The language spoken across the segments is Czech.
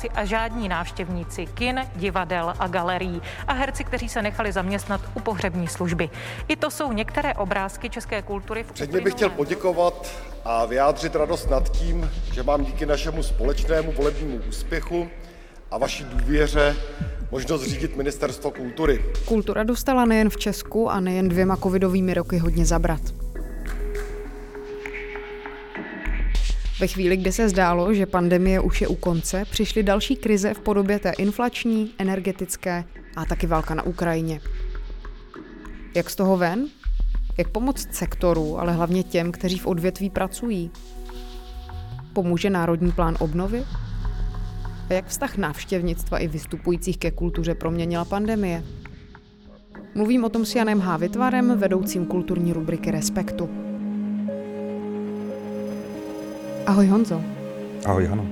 Diváci a žádní návštěvníci kin, divadel a galerií a herci, kteří se nechali zaměstnat u pohřební služby. I to jsou některé obrázky české kultury. V Předně bych chtěl poděkovat a vyjádřit radost nad tím, že mám díky našemu společnému volebnímu úspěchu a vaší důvěře možnost řídit Ministerstvo kultury. Kultura dostala nejen v Česku a nejen dvěma covidovými roky hodně zabrat. Ve chvíli, kdy se zdálo, že pandemie už je u konce, přišly další krize v podobě té inflační, energetické a taky válka na Ukrajině. Jak z toho ven? Jak pomoct sektoru, ale hlavně těm, kteří v odvětví pracují? Pomůže Národní plán obnovy? A jak vztah návštěvnictva i vystupujících ke kultuře proměnila pandemie? Mluvím o tom s Janem H. Vytvarem, vedoucím kulturní rubriky Respektu. Ahoj Honzo. Ahoj, Hano.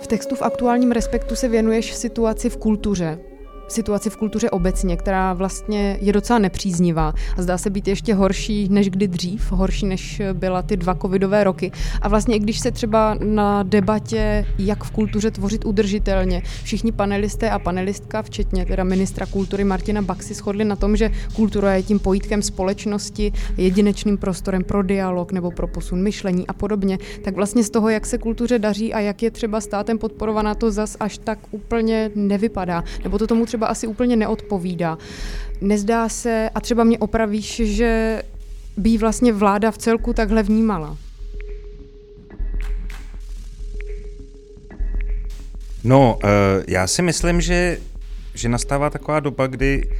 V textu v aktuálním Respektu se věnuješ situaci v kultuře. Situaci v kultuře obecně, která vlastně je docela nepříznivá a zdá se být ještě horší než kdy dřív, horší než byla ty dva covidové roky. A vlastně i když se třeba na debatě, jak v kultuře tvořit udržitelně, všichni panelisté a panelistka, včetně teda ministra kultury Martina Baxy, shodli na tom, že kultura je tím pojítkem společnosti, jedinečným prostorem pro dialog nebo pro posun myšlení a podobně, tak vlastně z toho, jak se kultuře daří a jak je třeba státem podporovaná, to zas až tak úplně nevypadá. Nebo to tomu třeba asi úplně neodpovídá. Nezdá se, a třeba mě opravíš, že by vlastně vláda v celku takhle vnímala. No, uh, já si myslím, že, že nastává taková doba, kdy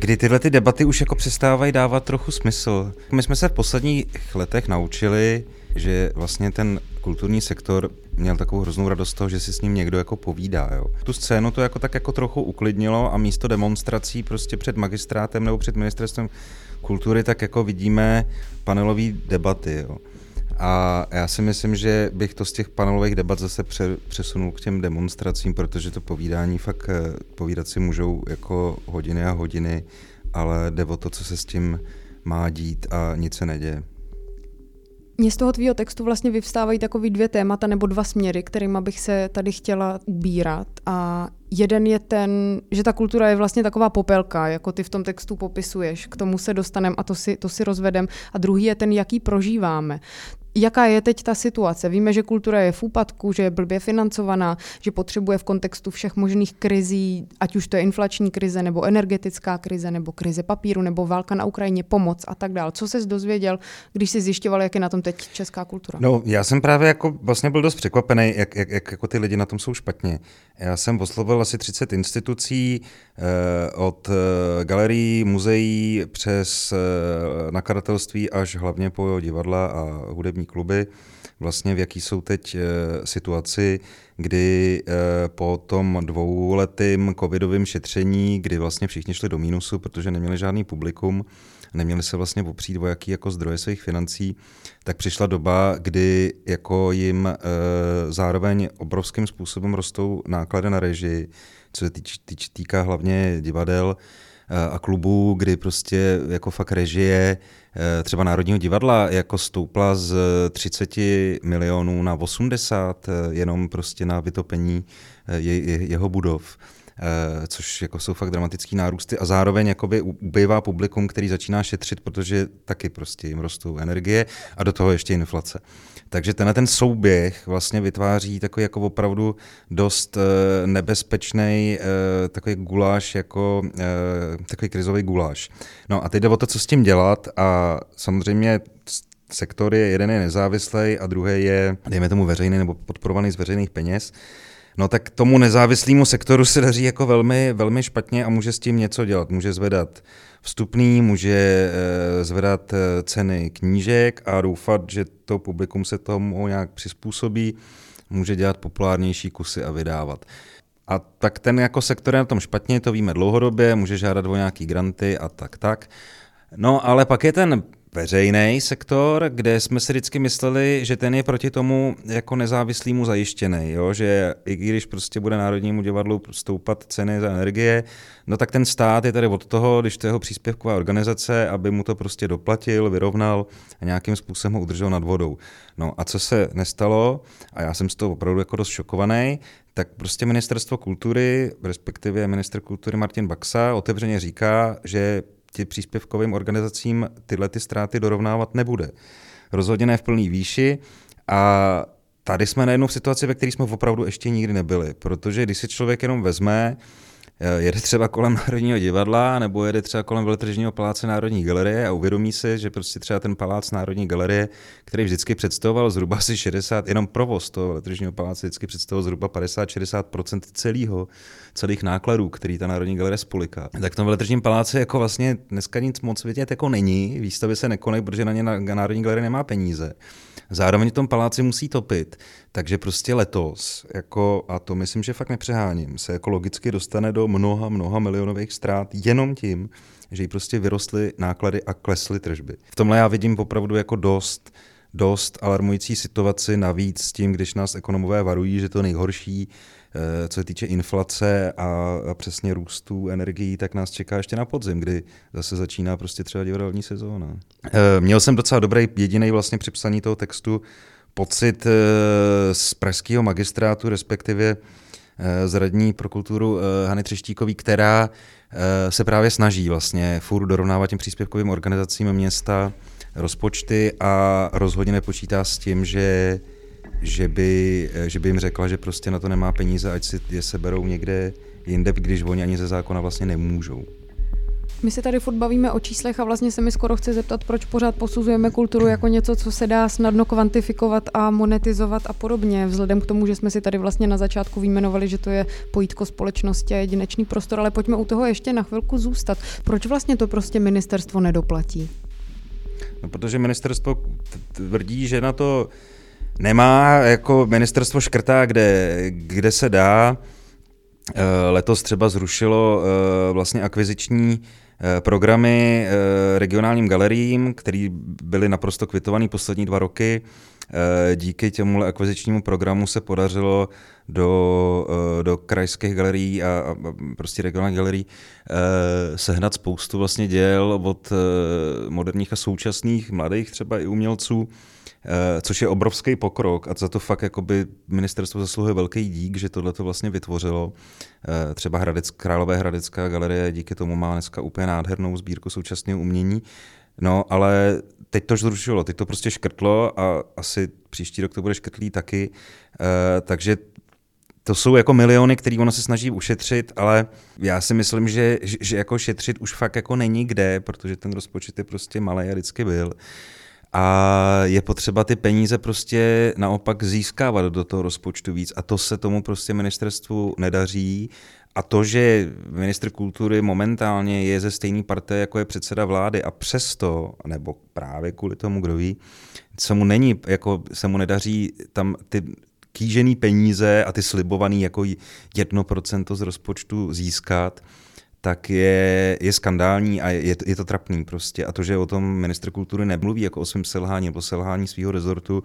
kdy tyhle ty debaty už jako přestávají dávat trochu smysl. My jsme se v posledních letech naučili, že vlastně ten kulturní sektor měl takovou hroznou radost toho, že si s ním někdo jako povídá. Jo. Tu scénu to jako tak jako trochu uklidnilo a místo demonstrací prostě před magistrátem nebo před ministerstvem kultury tak jako vidíme panelové debaty. Jo. A já si myslím, že bych to z těch panelových debat zase pře- přesunul k těm demonstracím, protože to povídání fakt eh, povídat si můžou jako hodiny a hodiny, ale jde o to, co se s tím má dít a nic se neděje. Mně z toho tvýho textu vlastně vyvstávají takový dvě témata nebo dva směry, kterými bych se tady chtěla ubírat. A jeden je ten, že ta kultura je vlastně taková popelka, jako ty v tom textu popisuješ. K tomu se dostaneme a to si, to si rozvedem. A druhý je ten, jaký prožíváme. Jaká je teď ta situace? Víme, že kultura je v úpadku, že je blbě financovaná, že potřebuje v kontextu všech možných krizí, ať už to je inflační krize, nebo energetická krize, nebo krize papíru, nebo válka na Ukrajině, pomoc a tak dále. Co ses dozvěděl, když jsi zjišťoval, jak je na tom teď česká kultura? No, já jsem právě jako vlastně byl dost překvapený, jak, jak, jak jako ty lidi na tom jsou špatně. Já jsem oslovil asi 30 institucí, eh, od eh, galerií, muzeí přes eh, nakladatelství až hlavně po divadla a hudební kluby, vlastně v jaký jsou teď situaci, kdy po tom dvouletým covidovém šetření, kdy vlastně všichni šli do mínusu, protože neměli žádný publikum, neměli se vlastně opřít o jaký jako zdroje svých financí, tak přišla doba, kdy jako jim e, zároveň obrovským způsobem rostou náklady na režii, co se týč, týč, týká hlavně divadel e, a klubů, kdy prostě jako fakt režie e, třeba Národního divadla jako stoupla z 30 milionů na 80 e, jenom prostě na vytopení je, je, jeho budov. Eh, což jako jsou fakt dramatický nárůsty a zároveň jakoby ubývá publikum, který začíná šetřit, protože taky prostě jim rostou energie a do toho ještě inflace. Takže tenhle ten souběh vlastně vytváří takový jako opravdu dost eh, nebezpečný eh, takový guláš, jako takový krizový guláš. No a teď jde o to, co s tím dělat a samozřejmě sektor je, jeden je nezávislý a druhý je, dejme tomu, veřejný nebo podporovaný z veřejných peněz. No tak tomu nezávislému sektoru se daří jako velmi, velmi špatně a může s tím něco dělat. Může zvedat vstupný, může eh, zvedat eh, ceny knížek a doufat, že to publikum se tomu nějak přizpůsobí, může dělat populárnější kusy a vydávat. A tak ten jako sektor je na tom špatně, to víme dlouhodobě, může žádat o nějaký granty a tak tak. No ale pak je ten veřejný sektor, kde jsme si vždycky mysleli, že ten je proti tomu jako nezávislýmu zajištěný, jo? že i když prostě bude Národnímu divadlu stoupat ceny za energie, no tak ten stát je tady od toho, když to je jeho příspěvková organizace, aby mu to prostě doplatil, vyrovnal a nějakým způsobem ho udržel nad vodou. No a co se nestalo, a já jsem z toho opravdu jako dost šokovaný, tak prostě ministerstvo kultury, respektive minister kultury Martin Baxa otevřeně říká, že ti příspěvkovým organizacím tyhle ty ztráty dorovnávat nebude. Rozhodně ne v plný výši a tady jsme najednou v situaci, ve které jsme opravdu ještě nikdy nebyli, protože když si člověk jenom vezme, jede třeba kolem Národního divadla nebo jede třeba kolem Veletržního paláce Národní galerie a uvědomí si, že prostě třeba ten palác Národní galerie, který vždycky představoval zhruba asi 60, jenom provoz toho Veletržního paláce vždycky představoval zhruba 50-60% celého, celých nákladů, který ta Národní galerie spoliká. Tak v tom Veletržním paláci jako vlastně dneska nic moc vidět jako není, výstavy se nekonají, protože na ně Národní galerie nemá peníze. Zároveň v tom paláci musí topit, takže prostě letos, jako, a to myslím, že fakt nepřeháním, se jako logicky dostane do mnoha, mnoha milionových ztrát jenom tím, že jí prostě vyrostly náklady a klesly tržby. V tomhle já vidím opravdu jako dost, dost alarmující situaci, navíc s tím, když nás ekonomové varují, že to nejhorší, eh, co se týče inflace a, přesně růstu energií, tak nás čeká ještě na podzim, kdy zase začíná prostě třeba divadelní sezóna. Eh, měl jsem docela dobrý jediný vlastně při psaní toho textu pocit eh, z pražského magistrátu, respektive eh, z radní pro kulturu eh, Hany Třeštíkový, která se právě snaží vlastně furt dorovnávat těm příspěvkovým organizacím města rozpočty a rozhodně nepočítá s tím, že, že, by, že by jim řekla, že prostě na to nemá peníze, ať si je seberou někde jinde, když oni ani ze zákona vlastně nemůžou. My se tady furt bavíme o číslech a vlastně se mi skoro chci zeptat, proč pořád posuzujeme kulturu jako něco, co se dá snadno kvantifikovat a monetizovat a podobně, vzhledem k tomu, že jsme si tady vlastně na začátku vyjmenovali, že to je pojítko společnosti a jedinečný prostor, ale pojďme u toho ještě na chvilku zůstat. Proč vlastně to prostě ministerstvo nedoplatí? No, protože ministerstvo tvrdí, že na to nemá, jako ministerstvo škrtá, kde, kde se dá. Eh, letos třeba zrušilo eh, vlastně akviziční programy eh, regionálním galeriím, které byly naprosto kvitované poslední dva roky. Eh, díky těmu akvizičnímu programu se podařilo do, do krajských galerií a, a prostě regionálních galerií sehnat spoustu vlastně děl od moderních a současných mladých třeba i umělců, Eh, což je obrovský pokrok a za to fakt jakoby ministerstvo zasluhuje velký dík, že tohle to vlastně vytvořilo. Eh, třeba Hradec, Králové Hradecká galerie díky tomu má dneska úplně nádhernou sbírku současného umění. No, ale teď to zrušilo, teď to prostě škrtlo a asi příští rok to bude škrtlý taky. E, takže to jsou jako miliony, které ono se snaží ušetřit, ale já si myslím, že, že jako šetřit už fakt jako není kde, protože ten rozpočet je prostě malý a vždycky byl a je potřeba ty peníze prostě naopak získávat do toho rozpočtu víc. A to se tomu prostě ministerstvu nedaří. A to, že ministr kultury momentálně je ze stejné parté, jako je předseda vlády a přesto, nebo právě kvůli tomu, kdo ví, se mu není, jako se mu nedaří tam ty kýžený peníze a ty slibovaný jako jedno procento z rozpočtu získat, tak je, je skandální a je, je to trapný prostě. A to, že o tom ministr kultury nemluví jako o svém selhání nebo selhání svého rezortu,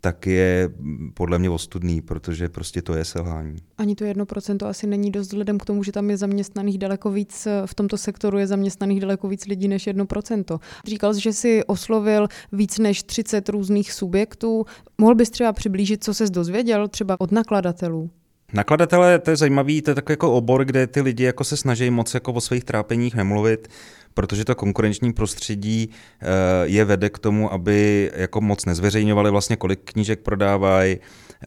tak je podle mě ostudný, protože prostě to je selhání. Ani to jedno procento asi není dost vzhledem k tomu, že tam je zaměstnaných daleko víc, v tomto sektoru je zaměstnaných daleko víc lidí než jedno procento. Říkal jsi, že si oslovil víc než 30 různých subjektů. Mohl bys třeba přiblížit, co se dozvěděl třeba od nakladatelů? Nakladatelé, to je zajímavý, to je takový jako obor, kde ty lidi jako se snaží moc jako o svých trápeních nemluvit, protože to konkurenční prostředí eh, je vede k tomu, aby jako moc nezveřejňovali vlastně, kolik knížek prodávají eh,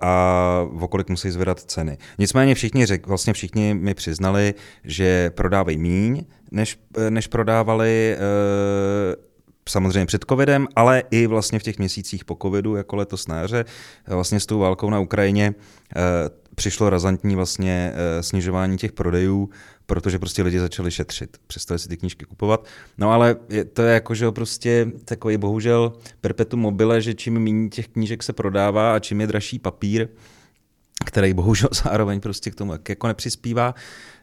a o kolik musí zvedat ceny. Nicméně všichni řek, vlastně všichni mi přiznali, že prodávají míň, než, eh, než prodávali samozřejmě před covidem, ale i vlastně v těch měsících po covidu, jako letos na jaře, vlastně s tou válkou na Ukrajině přišlo razantní vlastně snižování těch prodejů, protože prostě lidi začali šetřit, přestali si ty knížky kupovat. No ale je, to je jako, že prostě takový bohužel perpetuum mobile, že čím méně těch knížek se prodává a čím je dražší papír, který bohužel zároveň prostě k tomu jako nepřispívá,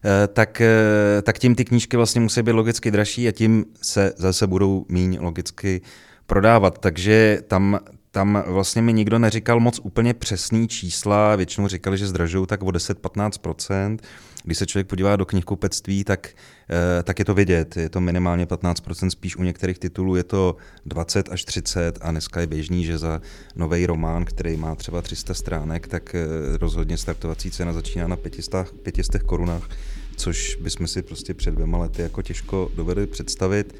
eh, tak, eh, tak tím ty knížky vlastně musí být logicky dražší a tím se zase budou míň logicky prodávat. Takže tam, tam vlastně mi nikdo neříkal moc úplně přesný čísla, většinou říkali, že zdražují tak o 10-15%, když se člověk podívá do knihkupectví, tak, eh, tak je to vidět. Je to minimálně 15%, spíš u některých titulů je to 20 až 30 a dneska je běžný, že za nový román, který má třeba 300 stránek, tak eh, rozhodně startovací cena začíná na 500, 500 korunách, což bychom si prostě před dvěma lety jako těžko dovedli představit.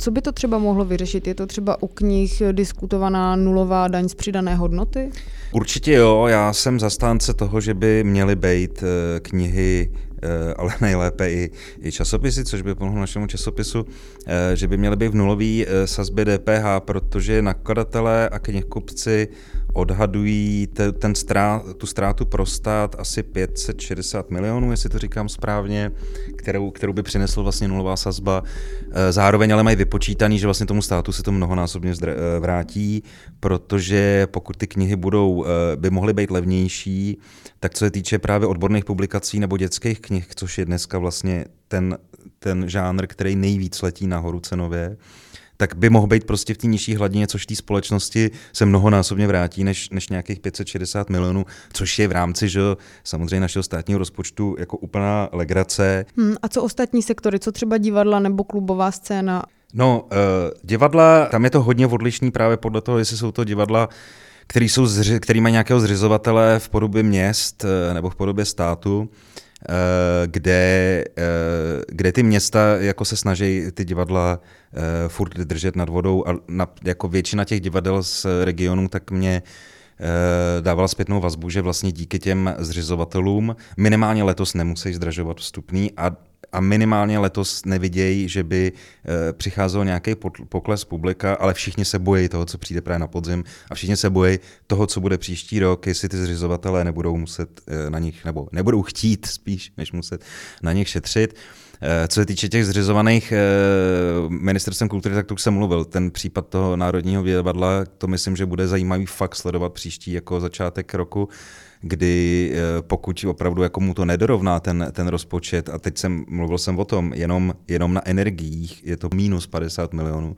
Co by to třeba mohlo vyřešit? Je to třeba u knih diskutovaná nulová daň z přidané hodnoty? Určitě jo, já jsem zastánce toho, že by měly být eh, knihy eh, ale nejlépe i, i časopisy, což by pomohlo našemu časopisu, eh, že by měly být v nulový sazbě DPH, protože nakladatelé a knihkupci odhadují te, ten strát, tu ztrátu pro stát asi 560 milionů, jestli to říkám správně, kterou, kterou by přinesl vlastně nulová sazba. Eh, zároveň ale mají vypočítaný, že vlastně tomu státu se to mnohonásobně eh, vrátí, protože pokud ty knihy budou, eh, by mohly být levnější, tak co se týče právě odborných publikací nebo dětských knih, což je dneska vlastně ten, ten žánr, který nejvíc letí nahoru cenově, tak by mohl být prostě v té nižší hladině, což té společnosti se mnohonásobně vrátí než, než nějakých 560 milionů, což je v rámci že, samozřejmě našeho státního rozpočtu jako úplná legrace. Hmm, a co ostatní sektory, co třeba divadla nebo klubová scéna? No, uh, divadla, tam je to hodně odlišný právě podle toho, jestli jsou to divadla, který, jsou zři, který mají nějakého zřizovatele v podobě měst uh, nebo v podobě státu. Eh, kde, eh, kde ty města jako se snaží ty divadla eh, furt držet nad vodou a na, jako většina těch divadel z regionu tak mě dávala zpětnou vazbu, že vlastně díky těm zřizovatelům minimálně letos nemusí zdražovat vstupný a a minimálně letos nevidějí, že by e, přicházel nějaký pokles publika, ale všichni se bojí toho, co přijde právě na podzim a všichni se bojí toho, co bude příští rok, jestli ty zřizovatelé nebudou muset e, na nich, nebo nebudou chtít spíš, než muset na nich šetřit. E, co se týče těch zřizovaných ministerstvem kultury, tak tu jsem mluvil. Ten případ toho Národního divadla, to myslím, že bude zajímavý fakt sledovat příští jako začátek roku kdy eh, pokud opravdu jako mu to nedorovná ten, ten rozpočet, a teď jsem mluvil jsem o tom, jenom, jenom na energiích je to minus 50 milionů,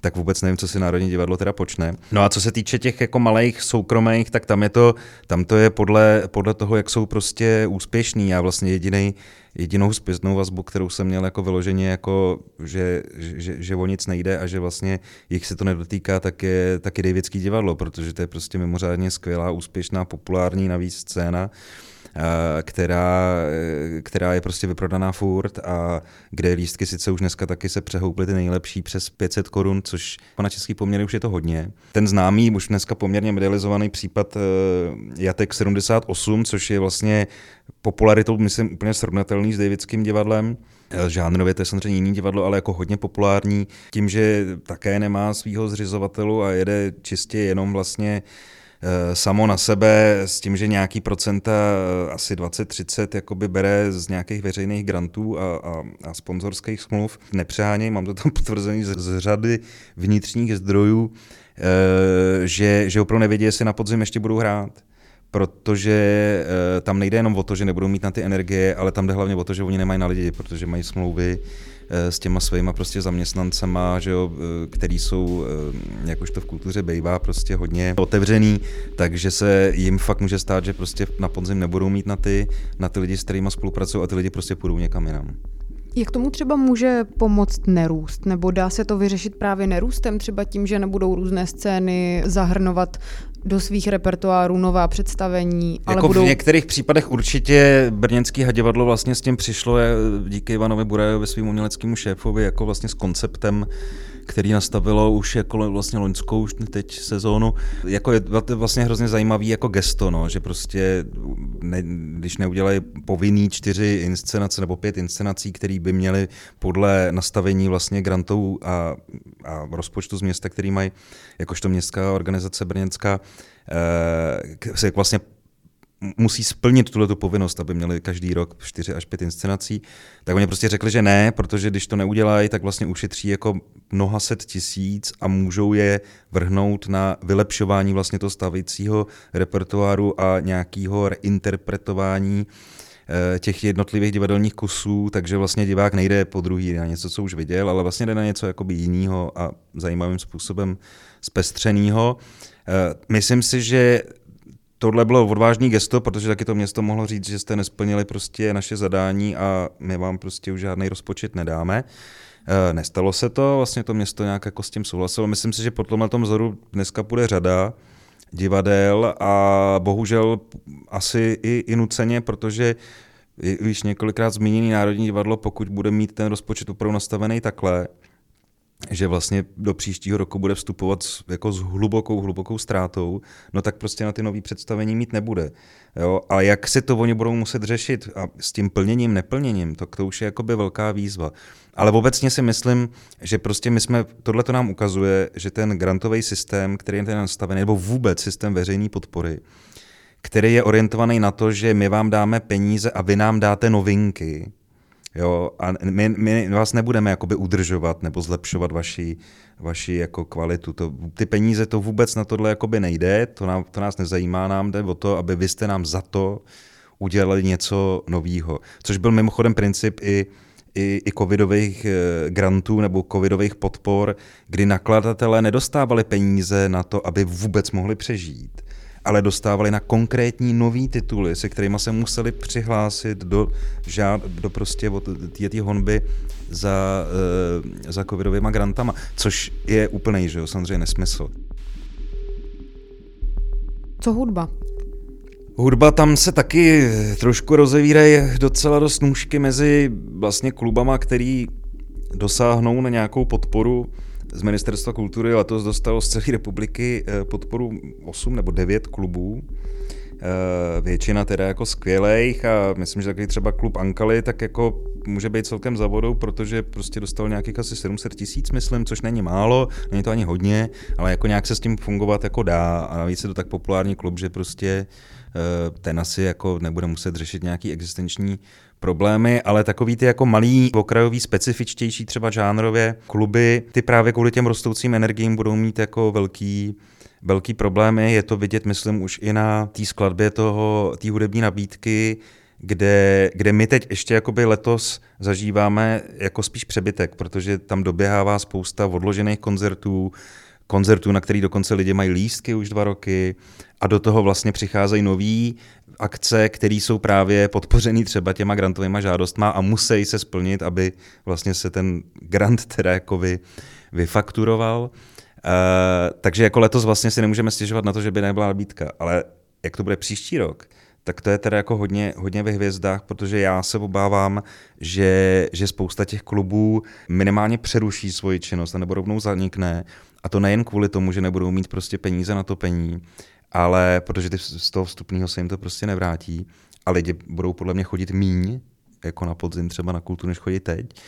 tak vůbec nevím, co si Národní divadlo teda počne. No a co se týče těch jako malých soukromých, tak tam je to, tam to je podle, podle toho, jak jsou prostě úspěšní. Já vlastně jediný jedinou zpětnou vazbu, kterou jsem měl jako vyloženě, jako, že, že, že, o nic nejde a že vlastně jich se to nedotýká, tak je, tak je Davidský divadlo, protože to je prostě mimořádně skvělá, úspěšná, populární navíc scéna která, která je prostě vyprodaná furt a kde lístky sice už dneska taky se přehouply ty nejlepší přes 500 korun, což na český poměr už je to hodně. Ten známý, už dneska poměrně medializovaný případ eh, Jatek 78, což je vlastně popularitou, myslím, úplně srovnatelný s Davidským divadlem. Eh, žánrově to je samozřejmě jiný divadlo, ale jako hodně populární, tím, že také nemá svého zřizovatelu a jede čistě jenom vlastně Eh, samo na sebe s tím, že nějaký procenta, eh, asi 20-30, jakoby bere z nějakých veřejných grantů a, a, a sponzorských smluv. Nepřeháněj, mám to tam potvrzený z, z řady vnitřních zdrojů, eh, že, že opravdu nevědí, jestli na podzim ještě budou hrát protože tam nejde jenom o to, že nebudou mít na ty energie, ale tam jde hlavně o to, že oni nemají na lidi, protože mají smlouvy Eh, s těma svýma prostě zaměstnancema, že jo, eh, který jsou, jak už to v kultuře bývá, prostě hodně otevřený, takže se jim fakt může stát, že prostě na podzim nebudou mít na ty, na ty lidi, s kterými spolupracují a ty lidi prostě půjdou někam jinam. Jak tomu třeba může pomoct nerůst? Nebo dá se to vyřešit právě nerůstem, třeba tím, že nebudou různé scény zahrnovat do svých repertoárů nová představení. Ale jako budou... v některých případech určitě brněnský hadivadlo vlastně s tím přišlo díky Ivanovi Burajovi, svým uměleckému šéfovi, jako vlastně s konceptem který nastavilo už jako vlastně loňskou už teď sezónu. Jako je to vlastně hrozně zajímavý jako gesto, no, že prostě ne, když neudělají povinný čtyři inscenace nebo pět inscenací, které by měly podle nastavení vlastně grantů a, a rozpočtu z města, který mají jakožto městská organizace brněnská, eh, se vlastně musí splnit tuhle tu povinnost, aby měli každý rok 4 až 5 inscenací, tak oni prostě řekli, že ne, protože když to neudělají, tak vlastně ušetří jako mnoha set tisíc a můžou je vrhnout na vylepšování vlastně toho stavícího repertoáru a nějakého reinterpretování eh, těch jednotlivých divadelních kusů, takže vlastně divák nejde po druhý na něco, co už viděl, ale vlastně jde na něco jakoby jiného a zajímavým způsobem zpestřeného. Eh, myslím si, že tohle bylo odvážný gesto, protože taky to město mohlo říct, že jste nesplnili prostě naše zadání a my vám prostě už žádný rozpočet nedáme. E, nestalo se to, vlastně to město nějak jako s tím souhlasilo. Myslím si, že po tomhle tom vzoru dneska bude řada divadel a bohužel asi i, i nuceně, protože již několikrát zmíněný Národní divadlo, pokud bude mít ten rozpočet opravdu nastavený takhle, že vlastně do příštího roku bude vstupovat s, jako s hlubokou, hlubokou ztrátou, no tak prostě na ty nové představení mít nebude. Jo? A jak si to oni budou muset řešit a s tím plněním, neplněním, to, to už je jakoby velká výzva. Ale obecně si myslím, že prostě my jsme, tohle to nám ukazuje, že ten grantový systém, který je ten nastavený, nebo vůbec systém veřejné podpory, který je orientovaný na to, že my vám dáme peníze a vy nám dáte novinky, Jo, a my, my vás nebudeme jakoby udržovat nebo zlepšovat vaši, vaši jako kvalitu. To, ty peníze to vůbec na tohle jakoby nejde, to, nám, to nás nezajímá, nám jde o to, aby vy jste nám za to udělali něco nového. Což byl mimochodem princip i, i, i covidových eh, grantů nebo covidových podpor, kdy nakladatelé nedostávali peníze na to, aby vůbec mohli přežít ale dostávali na konkrétní nový tituly, se kterými se museli přihlásit do, žád, do prostě té honby za, uh, za covidovými grantama, což je úplný, že jo, samozřejmě nesmysl. Co hudba? Hudba tam se taky trošku rozevírají docela dost nůžky mezi vlastně klubama, který dosáhnou na nějakou podporu z Ministerstva kultury letos dostalo z celé republiky eh, podporu 8 nebo 9 klubů. Eh, většina teda jako skvělejch a myslím, že takový třeba klub Ankali tak jako může být celkem za vodou, protože prostě dostal nějakých asi 700 tisíc, myslím, což není málo, není to ani hodně, ale jako nějak se s tím fungovat jako dá a navíc je to tak populární klub, že prostě eh, ten asi jako nebude muset řešit nějaký existenční problémy, ale takový ty jako malý, okrajový, specifičtější třeba žánrově kluby, ty právě kvůli těm rostoucím energiím budou mít jako velký velký problémy. Je to vidět, myslím, už i na té skladbě toho, té hudební nabídky, kde, kde my teď ještě jakoby letos zažíváme jako spíš přebytek, protože tam doběhává spousta odložených koncertů, koncertů, na který dokonce lidi mají lístky už dva roky a do toho vlastně přicházejí nový akce, které jsou právě podpořený třeba těma grantovými žádostma a musí se splnit, aby vlastně se ten grant teda jako vy, vyfakturoval. Uh, takže jako letos vlastně si nemůžeme stěžovat na to, že by nebyla nabídka, ale jak to bude příští rok, tak to je teda jako hodně, hodně ve hvězdách, protože já se obávám, že, že spousta těch klubů minimálně přeruší svoji činnost nebo rovnou zanikne. A to nejen kvůli tomu, že nebudou mít prostě peníze na topení, ale protože ty z toho vstupního se jim to prostě nevrátí a lidi budou podle mě chodit míň, jako na podzim třeba na kulturu, než chodí teď,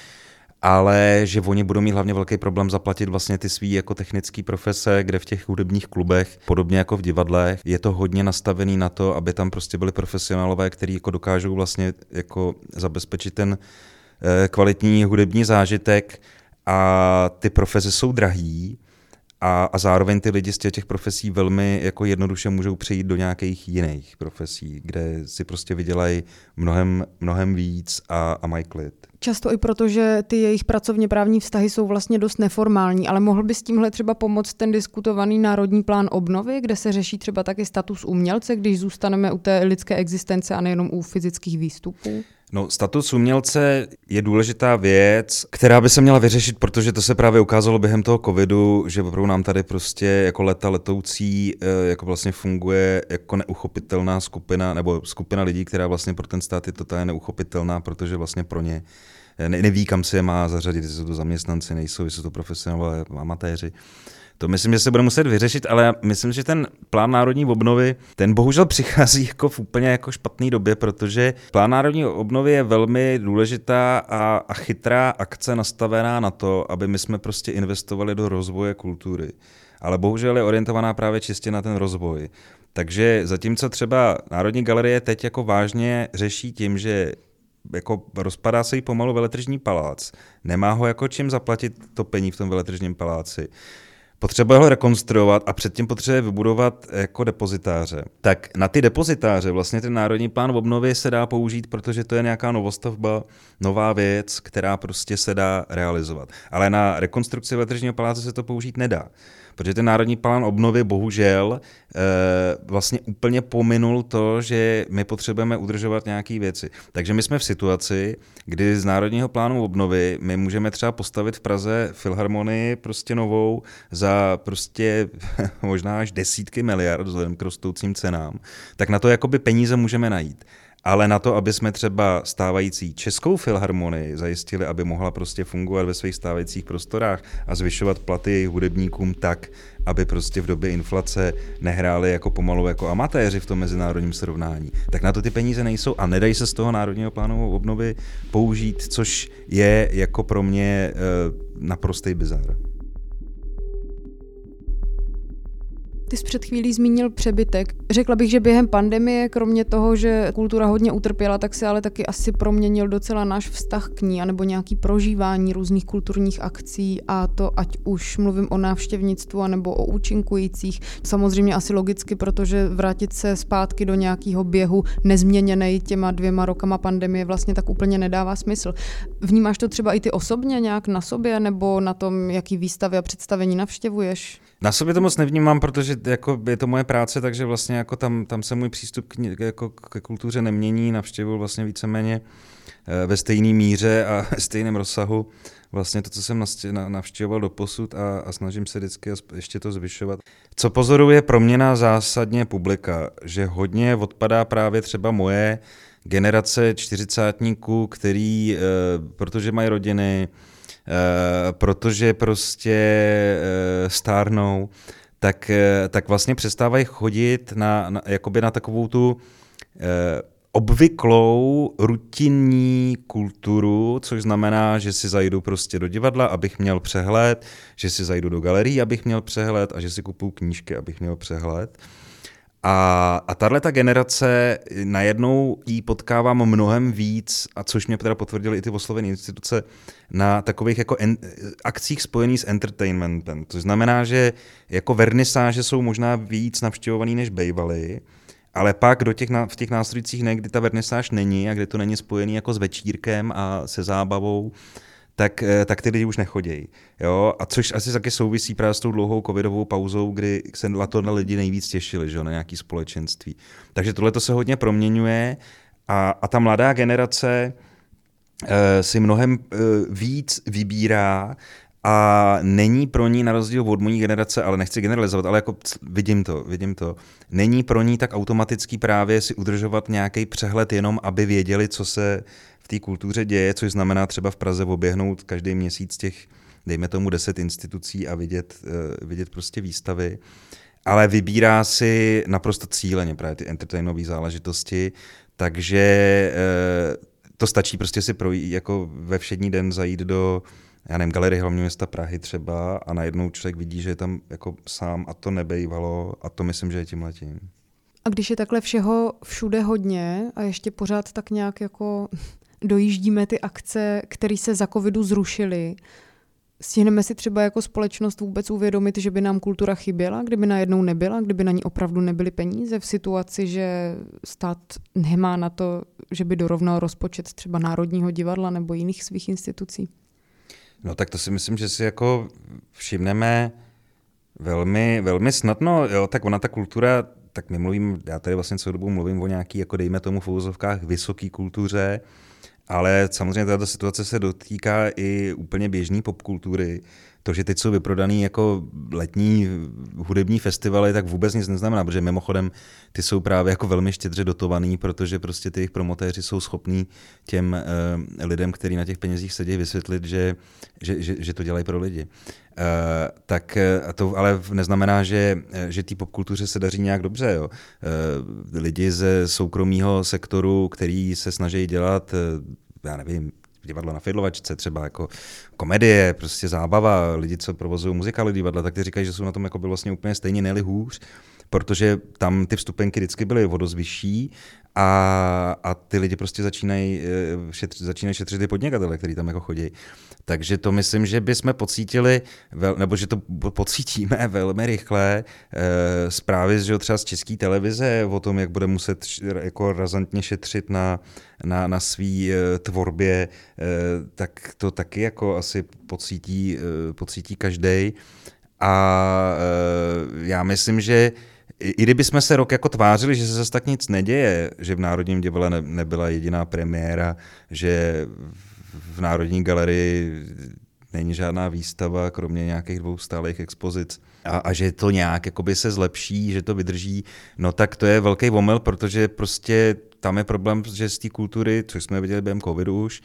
ale že oni budou mít hlavně velký problém zaplatit vlastně ty svý jako technické profese, kde v těch hudebních klubech, podobně jako v divadlech, je to hodně nastavený na to, aby tam prostě byli profesionálové, kteří jako dokážou vlastně jako zabezpečit ten eh, kvalitní hudební zážitek. A ty profese jsou drahý, a, a zároveň ty lidi z těch profesí velmi jako jednoduše můžou přejít do nějakých jiných profesí, kde si prostě vydělají mnohem, mnohem víc a, a mají klid. Často i proto, že ty jejich pracovně právní vztahy jsou vlastně dost neformální, ale mohl by s tímhle třeba pomoct ten diskutovaný národní plán obnovy, kde se řeší třeba taky status umělce, když zůstaneme u té lidské existence a nejenom u fyzických výstupů? No, status umělce je důležitá věc, která by se měla vyřešit, protože to se právě ukázalo během toho covidu, že opravdu nám tady prostě jako leta letoucí eh, jako vlastně funguje jako neuchopitelná skupina, nebo skupina lidí, která vlastně pro ten stát je totálně neuchopitelná, protože vlastně pro ně ne, neví, kam se je má zařadit, jestli jsou to zaměstnanci, nejsou, jestli jsou to profesionálové amatéři. To myslím, že se bude muset vyřešit, ale myslím, že ten plán národní obnovy, ten bohužel přichází jako v úplně jako špatné době, protože plán národní obnovy je velmi důležitá a, a chytrá akce nastavená na to, aby my jsme prostě investovali do rozvoje kultury. Ale bohužel je orientovaná právě čistě na ten rozvoj. Takže zatímco třeba Národní galerie teď jako vážně řeší tím, že jako rozpadá se jí pomalu veletržní palác, nemá ho jako čím zaplatit topení v tom veletržním paláci, potřebuje ho rekonstruovat a předtím potřebuje vybudovat jako depozitáře. Tak na ty depozitáře vlastně ten národní plán obnovy se dá použít, protože to je nějaká novostavba, nová věc, která prostě se dá realizovat. Ale na rekonstrukci veletržního paláce se to použít nedá protože ten Národní plán obnovy bohužel e, vlastně úplně pominul to, že my potřebujeme udržovat nějaké věci. Takže my jsme v situaci, kdy z Národního plánu obnovy my můžeme třeba postavit v Praze filharmonii prostě novou za prostě možná až desítky miliard vzhledem k rostoucím cenám, tak na to jakoby peníze můžeme najít ale na to, aby jsme třeba stávající českou filharmonii zajistili, aby mohla prostě fungovat ve svých stávajících prostorách a zvyšovat platy jejich hudebníkům tak, aby prostě v době inflace nehráli jako pomalu jako amatéři v tom mezinárodním srovnání. Tak na to ty peníze nejsou a nedají se z toho národního plánu obnovy použít, což je jako pro mě e, naprostý bizar. Ty jsi před chvílí zmínil přebytek. Řekla bych, že během pandemie, kromě toho, že kultura hodně utrpěla, tak se ale taky asi proměnil docela náš vztah k ní, anebo nějaký prožívání různých kulturních akcí a to ať už mluvím o návštěvnictvu, anebo o účinkujících. Samozřejmě asi logicky, protože vrátit se zpátky do nějakého běhu nezměněný těma dvěma rokama pandemie vlastně tak úplně nedává smysl. Vnímáš to třeba i ty osobně nějak na sobě, nebo na tom, jaký výstavy a představení navštěvuješ? Na sobě to moc nevnímám, protože jako je to moje práce, takže vlastně jako tam, tam se můj přístup k, jako ke kultuře nemění, navštěvuju vlastně víceméně eh, ve stejné míře a ve stejném rozsahu vlastně to, co jsem navštěvoval do posud a, a snažím se vždycky ještě to zvyšovat. Co pozoruje proměna zásadně publika, že hodně odpadá právě třeba moje generace čtyřicátníků, který, eh, protože mají rodiny, protože prostě eh, stárnou, tak, eh, tak vlastně přestávají chodit na, na, jakoby na takovou tu obvyklou rutinní kulturu, což znamená, že si zajdu prostě do divadla, abych měl přehled, že si zajdu do galerii, abych měl přehled a že si kupuju knížky, abych měl přehled. A, a tahle ta generace, najednou jí potkávám mnohem víc, a což mě teda potvrdily i ty oslovené instituce, na takových jako en, akcích spojených s entertainmentem. To znamená, že jako vernisáže jsou možná víc navštěvovaný než bejvaly, ale pak do těch, v těch následujících dnech, kdy ta vernisáž není a kdy to není spojený jako s večírkem a se zábavou, tak, eh, tak ty lidi už nechodějí. Jo? A což asi taky souvisí právě s tou dlouhou covidovou pauzou, kdy se na to na lidi nejvíc těšili, že? na nějaký společenství. Takže tohle to se hodně proměňuje a, a ta mladá generace e, si mnohem e, víc vybírá a není pro ní, na rozdíl od mojí generace, ale nechci generalizovat, ale jako vidím to, vidím to, není pro ní tak automatický právě si udržovat nějaký přehled jenom, aby věděli, co se v té kultuře děje, což znamená třeba v Praze oběhnout každý měsíc těch, dejme tomu, deset institucí a vidět, uh, vidět prostě výstavy. Ale vybírá si naprosto cíleně právě ty entertainové záležitosti, takže uh, to stačí prostě si projít, jako ve všední den zajít do já nevím, galerie hlavního města Prahy třeba a najednou člověk vidí, že je tam jako sám a to nebejvalo a to myslím, že je tím letím. A když je takhle všeho všude hodně a ještě pořád tak nějak jako dojíždíme ty akce, které se za covidu zrušily, Stihneme si třeba jako společnost vůbec uvědomit, že by nám kultura chyběla, kdyby najednou nebyla, kdyby na ní opravdu nebyly peníze v situaci, že stát nemá na to, že by dorovnal rozpočet třeba Národního divadla nebo jiných svých institucí? No tak to si myslím, že si jako všimneme velmi, velmi snadno. Jo, tak ona ta kultura, tak my mluvím, já tady vlastně celou dobu mluvím o nějaký, jako dejme tomu v vysoké kultuře, ale samozřejmě tato situace se dotýká i úplně běžné popkultury, to, že teď jsou vyprodaný jako letní hudební festivaly, tak vůbec nic neznamená, protože mimochodem ty jsou právě jako velmi štědře dotovaný, protože prostě ty jejich promotéři jsou schopní těm uh, lidem, kteří na těch penězích sedí, vysvětlit, že, že, že, že to dělají pro lidi. Uh, tak uh, to ale neznamená, že, že té popkultuře se daří nějak dobře. Jo. Uh, lidi ze soukromého sektoru, který se snaží dělat, já nevím, divadlo na Fidlovačce, třeba jako komedie, prostě zábava, lidi, co provozují muzikály divadla, tak ty říkají, že jsou na tom jako by vlastně úplně stejně, neli hůř, protože tam ty vstupenky vždycky byly o dost vyšší a, a ty lidi prostě začínají eh, šetřit, začínají šetřit ty podnikatele, kteří tam jako chodí. Takže to myslím, že bychom pocítili, nebo že to pocítíme velmi rychle e, zprávy že třeba z české televize o tom, jak bude muset jako razantně šetřit na, na, na svý e, tvorbě, e, tak to taky jako asi pocítí, e, pocítí každý. A e, já myslím, že i kdyby jsme se rok jako tvářili, že se zase tak nic neděje, že v Národním divadle ne, nebyla jediná premiéra, že v Národní galerii není žádná výstava, kromě nějakých dvou stálých expozic, a, a že to nějak jakoby se zlepší, že to vydrží, no tak to je velký omyl, protože prostě tam je problém, že z té kultury, což jsme viděli během covidu už,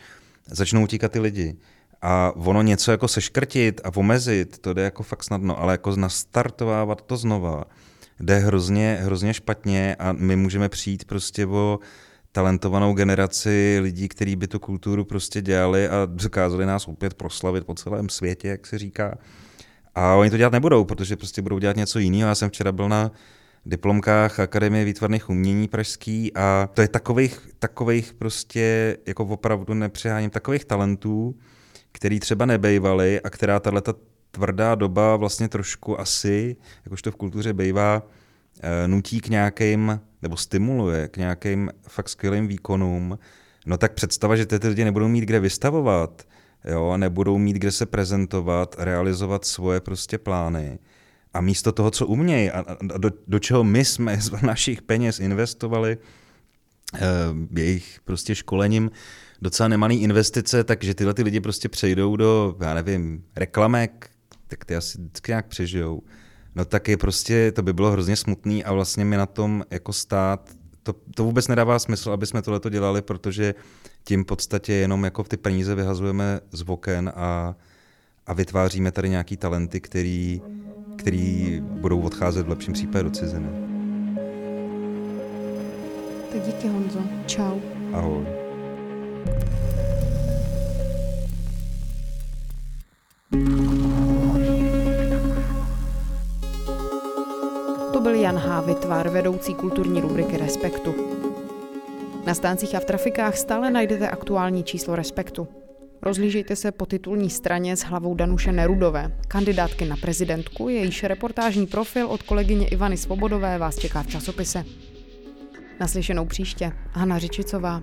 začnou utíkat ty lidi. A ono něco jako seškrtit a omezit, to jde jako fakt snadno, ale jako nastartovávat to znova, jde hrozně, hrozně špatně a my můžeme přijít prostě o talentovanou generaci lidí, kteří by tu kulturu prostě dělali a dokázali nás opět proslavit po celém světě, jak se říká. A oni to dělat nebudou, protože prostě budou dělat něco jiného. Já jsem včera byl na diplomkách Akademie výtvarných umění pražský a to je takových, takových prostě, jako opravdu nepřeháním, takových talentů, který třeba nebejvali a která tato tvrdá doba vlastně trošku asi, jakož to v kultuře bejvá, eh, nutí k nějakým, nebo stimuluje k nějakým fakt skvělým výkonům, no tak představa, že ty lidi nebudou mít kde vystavovat, jo, nebudou mít kde se prezentovat, realizovat svoje prostě plány. A místo toho, co umějí a, a do, do čeho my jsme z našich peněz investovali, eh, jejich prostě školením, docela nemaný investice, takže tyhle ty lidi prostě přejdou do, já nevím, reklamek, tak ty asi vždycky nějak přežijou. No tak je prostě, to by bylo hrozně smutný a vlastně mi na tom jako stát, to, to vůbec nedává smysl, aby jsme tohleto dělali, protože tím v podstatě jenom jako ty peníze vyhazujeme z oken a, a vytváříme tady nějaký talenty, který, který budou odcházet v lepším případě do ciziny. Tak díky Honzo. Čau. Ahoj. Vytvar, vedoucí kulturní rubriky Respektu. Na stáncích a v trafikách stále najdete aktuální číslo Respektu. Rozlížejte se po titulní straně s hlavou Danuše Nerudové, kandidátky na prezidentku, jejíž reportážní profil od kolegyně Ivany Svobodové vás čeká v časopise. Naslyšenou příště. Hana Řičicová.